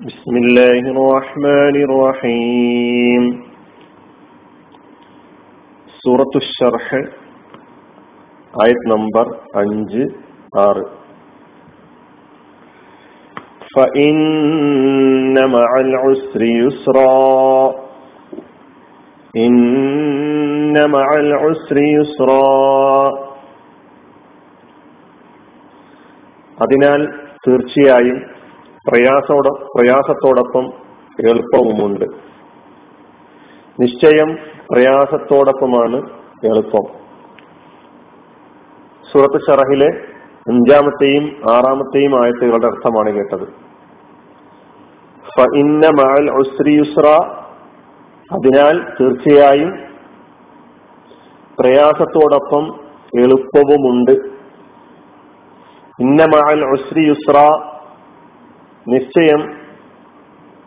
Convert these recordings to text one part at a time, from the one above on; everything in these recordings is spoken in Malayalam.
بسم الله الرحمن الرحيم سورة الشرح آية نمبر അഞ്ച് ആറ് فإن مع العسر يسرا إن مع العسر يسرا അതിനാൽ തീർച്ചയായും പ്രയാസോട പ്രയാസത്തോടൊപ്പം എളുപ്പവുമുണ്ട്. നിശ്ചയം പ്രയാസത്തോടൊപ്പമാണ് എളുപ്പം. സൂറത്ത് ഷറഹിലെ അഞ്ചാമത്തെയും ആറാമത്തെയും ആയത്തുകളുടെ അർത്ഥമാണ് കേട്ടത്. അതിനാൽ തീർച്ചയായും പ്രയാസത്തോടൊപ്പം എളുപ്പവുമുണ്ട്. ഇന്നമാൽ ഉസ്രി യുസ്ര. നിശ്ചയം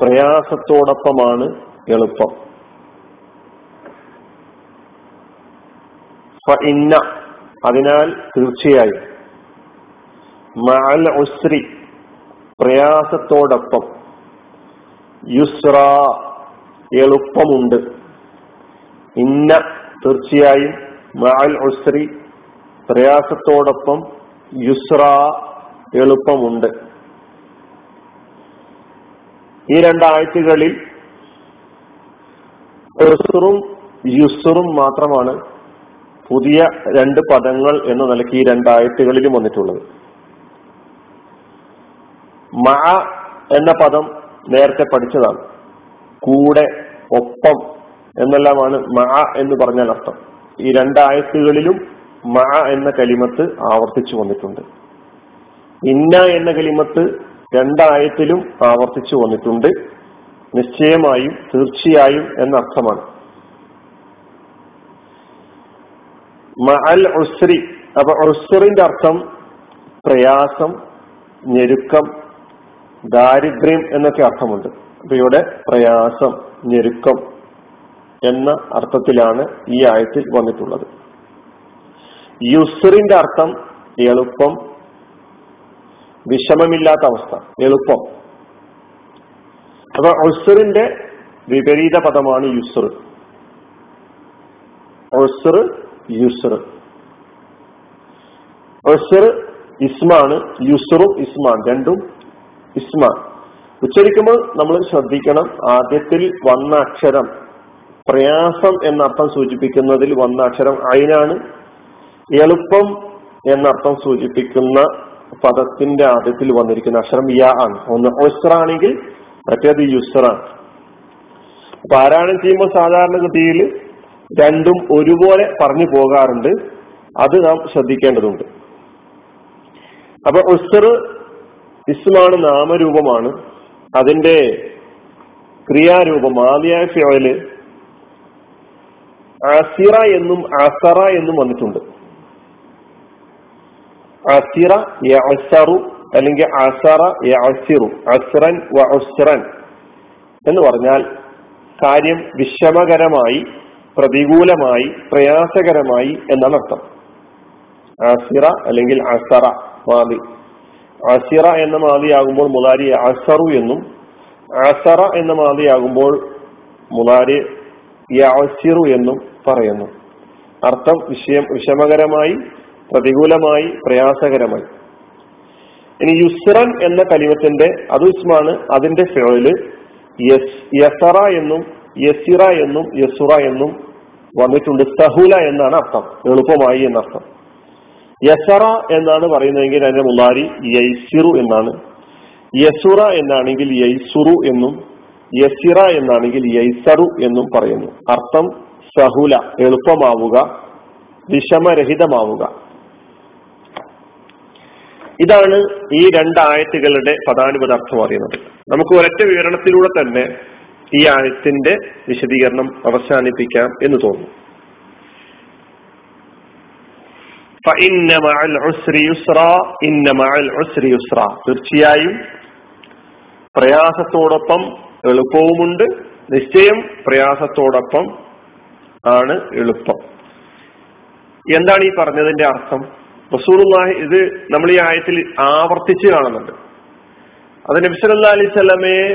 പ്രയാസത്തോടൊപ്പമാണ് എളുപ്പം. ഇന്ന അതിനാൽ തീർച്ചയായും. മഅൽ ഉസ്രി പ്രയാസത്തോടൊപ്പം. യുസ്ര എളുപ്പമുണ്ട്. ഇന്ന തീർച്ചയായും മഅൽ ഉസ്രി പ്രയാസത്തോടൊപ്പം യുസ്ര എളുപ്പമുണ്ട്. ഈ രണ്ടാഴ്ചകളിൽ ഉസുറും യുസുറും മാത്രമാണ് പുതിയ രണ്ട് പദങ്ങൾ എന്ന നിലയ്ക്ക് ഈ രണ്ടാഴ്ചകളിലും വന്നിട്ടുള്ളത്. മ എന്ന പദം നേരത്തെ പഠിച്ചതാണ്. കൂടെ ഒപ്പം എന്നെല്ലാമാണ് മ എന്ന് പറഞ്ഞാൽ അർത്ഥം. ഈ രണ്ടായത്തുകളിലും മ എന്ന കലിമത്ത് ആവർത്തിച്ചു വന്നിട്ടുണ്ട്. ഇന്ന എന്ന കലിമത്ത് രണ്ടായത്തിലും ആവർത്തിച്ചു വന്നിട്ടുണ്ട്. നിശ്ചയമായും തീർച്ചയായും എന്നർത്ഥമാണ്. ഉസ്രി അപ്പൊ ഉസ്രിന്റെ അർത്ഥം പ്രയാസം ഞെരുക്കം ദാരിദ്ര്യം എന്നൊക്കെ അർത്ഥമുണ്ട്. അപ്പൊ ഇവിടെ പ്രയാസം ഞെരുക്കം എന്ന അർത്ഥത്തിലാണ് ഈ ആയത്തിൽ വന്നിട്ടുള്ളത്. യുസ്രിന്റെ അർത്ഥം എളുപ്പം വിഷമമില്ലാത്ത അവസ്ഥ. എളുപ്പം. അപ്പൊ ഉസ്റിന്റെ വിപരീത പദമാണ് യുസ്ർ ഉസ്ർ യുസ്ർ ഉസ്ർ ഇസ്മാണ് യുസറും ഇസ്മാൻ രണ്ടും ഇസ്മാൻ. ഉച്ചരിക്കുമ്പോൾ നമ്മൾ ശ്രദ്ധിക്കണം ആദ്യത്തിൽ വന്ന അക്ഷരം പ്രയാസം എന്നർത്ഥം സൂചിപ്പിക്കുന്നതിൽ വന്ന അക്ഷരം അയിനാണ്. എളുപ്പം എന്നർത്ഥം സൂചിപ്പിക്കുന്ന പദത്തിന്റെ ആദ്യത്തിൽ വന്നിരിക്കുന്ന അക്ഷരം യ ആണ്. ഒന്ന് ഒസ്റാണെങ്കിൽ മറ്റേത് യുസ്റാണ് പാരായണം ചെയ്യുമ്പോൾ സാധാരണഗതിയിൽ രണ്ടും ഒരുപോലെ പറഞ്ഞു പോകാറുണ്ട്. അത് നാം ശ്രദ്ധിക്കേണ്ടതുണ്ട്. അപ്പൊ ഉസ്ർ ഇസ്മാണ് നാമരൂപമാണ്. അതിന്റെ ക്രിയാരൂപം ആദ്യായ ഫിയോയിൽ അസിറ എന്നും അസറ എന്നും വന്നിട്ടുണ്ട്. അസിറ യഅസറു അല്ലെങ്കിൽ അസറ യഅസിറു അസ്റൻ വ ഉസ്റൻ എന്ന് പറഞ്ഞാൽ കാര്യം വിഷമകരമായി പ്രതികൂലമായി പ്രയാസകരമായി എന്നാണ് അർത്ഥം. അസിറ അല്ലെങ്കിൽ അസറ മാതി അസിറ എന്ന മാതിയാകുമ്പോൾ മുലാരി അസറു എന്നും അസറ എന്ന മാതിയാകുമ്പോൾ മുലാരി യഅസിറു എന്നും പറയുന്നു. അർത്ഥം വിഷയം വിഷമകരമായി പ്രതികൂലമായി പ്രയാസകരമായി. ഇനി യുസ്റൻ എന്ന കലിമത്തിന്റെ അത് ഇസ്മാണ് അതിന്റെ യസ് യസറ എന്നും യസിറ എന്നും യസുറ എന്നും വന്നിട്ടുണ്ട്. സഹുല എന്നാണ് അർത്ഥം. എളുപ്പമായി എന്നർത്ഥം. യസറ എന്നാണ് പറയുന്നതെങ്കിൽ അതിന്റെ മുലാരി യൈസിറു എന്നാണ്. യസുറ എന്നാണെങ്കിൽ യൈസുറു എന്നും യസിറ എന്നാണെങ്കിൽ യൈസറു എന്നും പറയുന്നു. അർത്ഥം സഹുല എളുപ്പമാവുക വിഷമരഹിതമാവുക. ഇതാണ് ഈ രണ്ടായത്തുകളുടെ പദാനുപത അർത്ഥം അറിയുന്നത്. നമുക്ക് ഒരൊറ്റ വിവരണത്തിലൂടെ തന്നെ ഈ ആയത്തിന്റെ വിശദീകരണം അവസാനിപ്പിക്കാം എന്ന് തോന്നുന്നു. തീർച്ചയായും പ്രയാസത്തോടൊപ്പം എളുപ്പവുമുണ്ട്. നിശ്ചയം പ്രയാസത്തോടൊപ്പം ആണ് എളുപ്പം. എന്താണ് ഈ പറഞ്ഞതിന്റെ അർത്ഥം? റസൂറുല്ലാഹി ഇത് നമ്മൾ ഈ ആയത്തിൽ ആവർത്തിച്ച് കാണുന്നുണ്ട്. അത് നബിസല്ലാ അലൈഹി സ്വലമയെ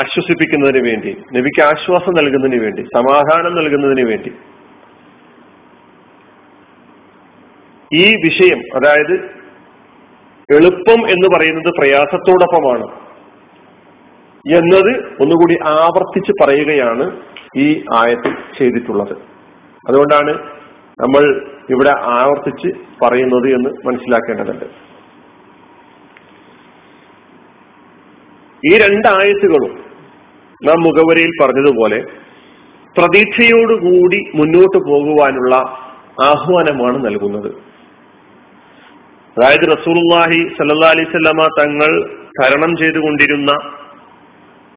ആശ്വസിപ്പിക്കുന്നതിന് വേണ്ടി നബിക്ക് ആശ്വാസം നൽകുന്നതിന് വേണ്ടി സമാധാനം നൽകുന്നതിന് വേണ്ടി. ഈ വിഷയം അതായത് എളുപ്പം എന്ന് പറയുന്നത് പ്രയാസത്തോടൊപ്പമാണ് എന്നത് ഒന്നുകൂടി ആവർത്തിച്ച് പറയുകയാണ് ഈ ആയത്തിൽ ചെയ്തിട്ടുള്ളത്. അതുകൊണ്ടാണ് നമ്മൾ ഇവിടെ ആവർത്തിച്ച് പറയുന്നത് എന്ന് മനസ്സിലാക്കേണ്ടതുണ്ട്. ഈ രണ്ടായത്തുകളും നാം മുഖവരയിൽ പറഞ്ഞതുപോലെ പ്രതീക്ഷയോടുകൂടി മുന്നോട്ട് പോകുവാനുള്ള ആഹ്വാനമാണ് നൽകുന്നത്. അതായത് റസൂൽഹി സല്ലാ അലൈവല്ലമ തങ്ങൾ തരണം ചെയ്തുകൊണ്ടിരുന്ന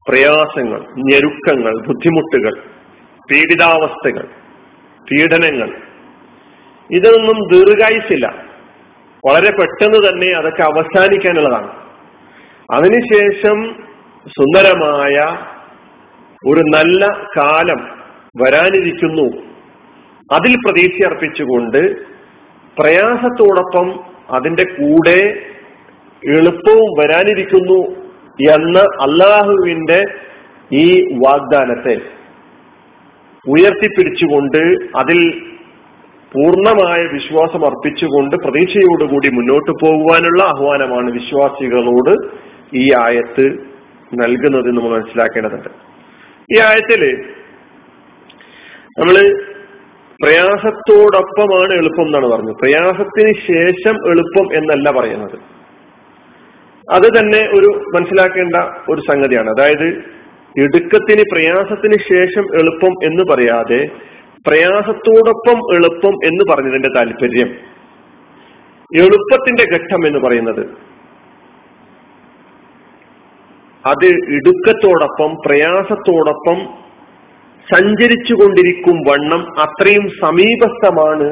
പ്രയാസങ്ങൾ ഞെരുക്കങ്ങൾ ബുദ്ധിമുട്ടുകൾ പീഡിതാവസ്ഥകൾ പീഡനങ്ങൾ ഇതൊന്നും ദീർഘായുസില്ല വളരെ പെട്ടെന്ന് തന്നെ അതൊക്കെ അവസാനിക്കാനുള്ളതാണ്. അതിനുശേഷം സുന്ദരമായ ഒരു നല്ല കാലം വരാനിരിക്കുന്നു. അതിൽ പ്രതീക്ഷ അർപ്പിച്ചുകൊണ്ട് പ്രയാസത്തോടൊപ്പം അതിന്റെ കൂടെ എളുപ്പവും വരാനിരിക്കുന്നു എന്ന അള്ളാഹുവിന്റെ ഈ വാഗ്ദാനത്തെ ഉയർത്തിപ്പിടിച്ചുകൊണ്ട് അതിൽ പൂർണമായ വിശ്വാസം അർപ്പിച്ചുകൊണ്ട് പ്രതീക്ഷയോടുകൂടി മുന്നോട്ട് പോകുവാനുള്ള ആഹ്വാനമാണ് വിശ്വാസികളോട് ഈ ആയത്ത് നൽകുന്നത് നമ്മൾ മനസ്സിലാക്കേണ്ടതുണ്ട്. ഈ ആയത്തിൽ നമ്മൾ പ്രയാസത്തോടൊപ്പമാണ് എളുപ്പം എന്നാണ് പറഞ്ഞത്. പ്രയാസത്തിന് ശേഷം എളുപ്പം എന്നല്ല പറയുന്നത്. അത് തന്നെ ഒരു മനസ്സിലാക്കേണ്ട ഒരു സംഗതിയാണ്. അതായത് ഇടുക്കത്തിന് പ്രയാസത്തിന് ശേഷം എളുപ്പം എന്ന് പറയാതെ പ്രയാസത്തോടൊപ്പം എളുപ്പം എന്ന് പറഞ്ഞതിന്റെ താല്പര്യം. എളുപ്പത്തിന്റെ ഘട്ടം എന്ന് പറയുന്നത് അത് ഇടുക്കത്തോടൊപ്പം പ്രയാസത്തോടൊപ്പം സഞ്ചരിച്ചു കൊണ്ടിരിക്കും വണ്ണം അത്രയും സമീപസ്ഥമാണ്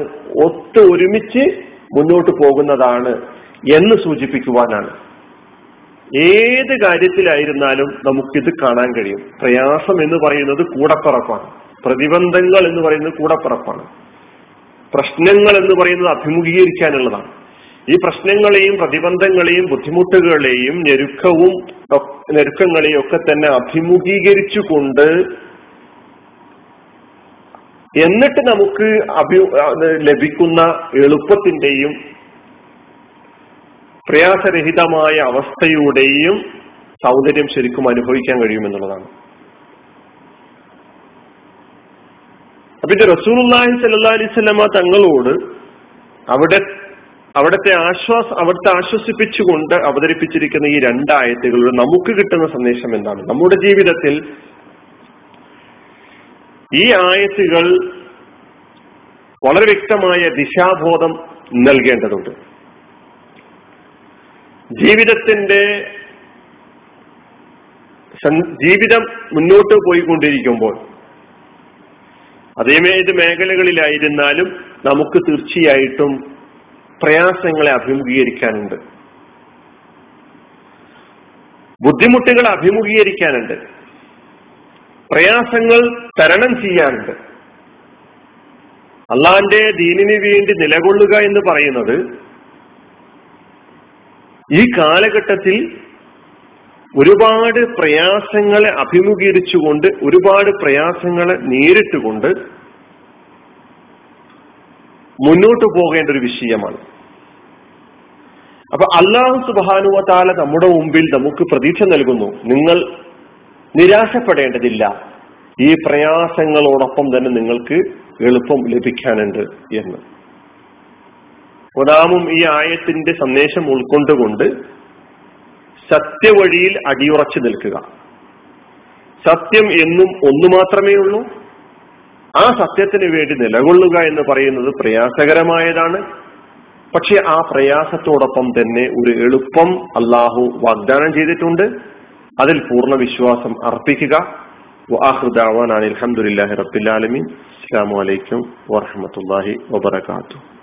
ഒത്ത് ഒരുമിച്ച് മുന്നോട്ട് പോകുന്നതാണ് എന്ന് സൂചിപ്പിക്കുവാനാണ്. ഏത് കാര്യത്തിലായിരുന്നാലും നമുക്കിത് കാണാൻ കഴിയും. പ്രയാസം എന്ന് പറയുന്നത് കൂടപ്പിറപ്പാണ്. പ്രതിബന്ധങ്ങൾ എന്ന് പറയുന്നത് കൂടപ്പിറപ്പാണ്. പ്രശ്നങ്ങൾ എന്ന് പറയുന്നത് അഭിമുഖീകരിക്കാനുള്ളതാണ്. ഈ പ്രശ്നങ്ങളെയും പ്രതിബന്ധങ്ങളെയും ബുദ്ധിമുട്ടുകളെയും ഞെരുക്കവും ഞെരുക്കങ്ങളെയും ഒക്കെ തന്നെ അഭിമുഖീകരിച്ചുകൊണ്ട് എന്നിട്ട് നമുക്ക് അഭി ലഭിക്കുന്ന എളുപ്പത്തിന്റെയും പ്രയാസരഹിതമായ അവസ്ഥയുടെയും സൗന്ദര്യം ശരിക്കും അനുഭവിക്കാൻ കഴിയുമെന്നുള്ളതാണ്. അപ്പൊ ഇത് റസൂലുല്ലാഹി സല്ലാ അലൈവല്ലമ തങ്ങളോട് അവിടെ അവിടുത്തെ ആശ്വാസ അവിടുത്തെ ആശ്വസിപ്പിച്ചുകൊണ്ട് അവതരിപ്പിച്ചിരിക്കുന്ന ഈ രണ്ടായത്തുകളിൽ നമുക്ക് കിട്ടുന്ന സന്ദേശം എന്താണ്? നമ്മുടെ ജീവിതത്തിൽ ഈ ആയത്തുകൾ വളരെ വ്യക്തമായ ദിശാബോധം നൽകേണ്ടതുണ്ട്. ജീവിതത്തിന്റെ ജീവിതം മുന്നോട്ട് പോയിക്കൊണ്ടിരിക്കുമ്പോൾ അതേമേത് മേഖലകളിലായിരുന്നാലും നമുക്ക് തീർച്ചയായിട്ടും പ്രയാസങ്ങളെ അഭിമുഖീകരിക്കാനുണ്ട്. ബുദ്ധിമുട്ടുകൾ അഭിമുഖീകരിക്കാനുണ്ട്. പ്രയാസങ്ങൾ തരണം ചെയ്യാനുണ്ട്. അള്ളാന്റെ ദീനിനു വേണ്ടി നിലകൊള്ളുക എന്ന് പറയുന്നത് ഈ കാലഘട്ടത്തിൽ ഒരുപാട് പ്രയാസങ്ങളെ അഭിമുഖീകരിച്ചുകൊണ്ട് ഒരുപാട് പ്രയാസങ്ങളെ നേരിട്ടുകൊണ്ട് മുന്നോട്ട് പോകേണ്ട ഒരു വിഷയമാണ്. അപ്പൊ അള്ളാഹു സുബാനുവ താല നമ്മുടെ മുമ്പിൽ നമുക്ക് പ്രതീക്ഷ നൽകുന്നു. നിങ്ങൾ നിരാശപ്പെടേണ്ടതില്ല. ഈ പ്രയാസങ്ങളോടൊപ്പം തന്നെ നിങ്ങൾക്ക് എളുപ്പം ലഭിക്കാനുണ്ട് എന്ന്. നാമും ഈ ആയത്തിന്റെ സന്ദേശം ഉൾക്കൊണ്ടുകൊണ്ട് സത്യവഴിയിൽ അടിയുറച്ചു നിൽക്കുക. സത്യം എന്നും ഒന്നു മാത്രമേ ഉള്ളൂ. ആ സത്യത്തിന് വേണ്ടി നിലകൊള്ളുക എന്ന് പറയുന്നത് പ്രയാസകരമായതാണ്. പക്ഷെ ആ പ്രയാസത്തോടൊപ്പം തന്നെ ഒരു എളുപ്പം അള്ളാഹു വാഗ്ദാനം ചെയ്തിട്ടുണ്ട്. അതിൽ പൂർണ വിശ്വാസം അർപ്പിക്കുക. അലഹമുല്ലാ റബ്ബിലാലമീൻ അസ്സാം വലൈക്കും വാഹമത്തല്ലാഹി വബർക്കാത്തു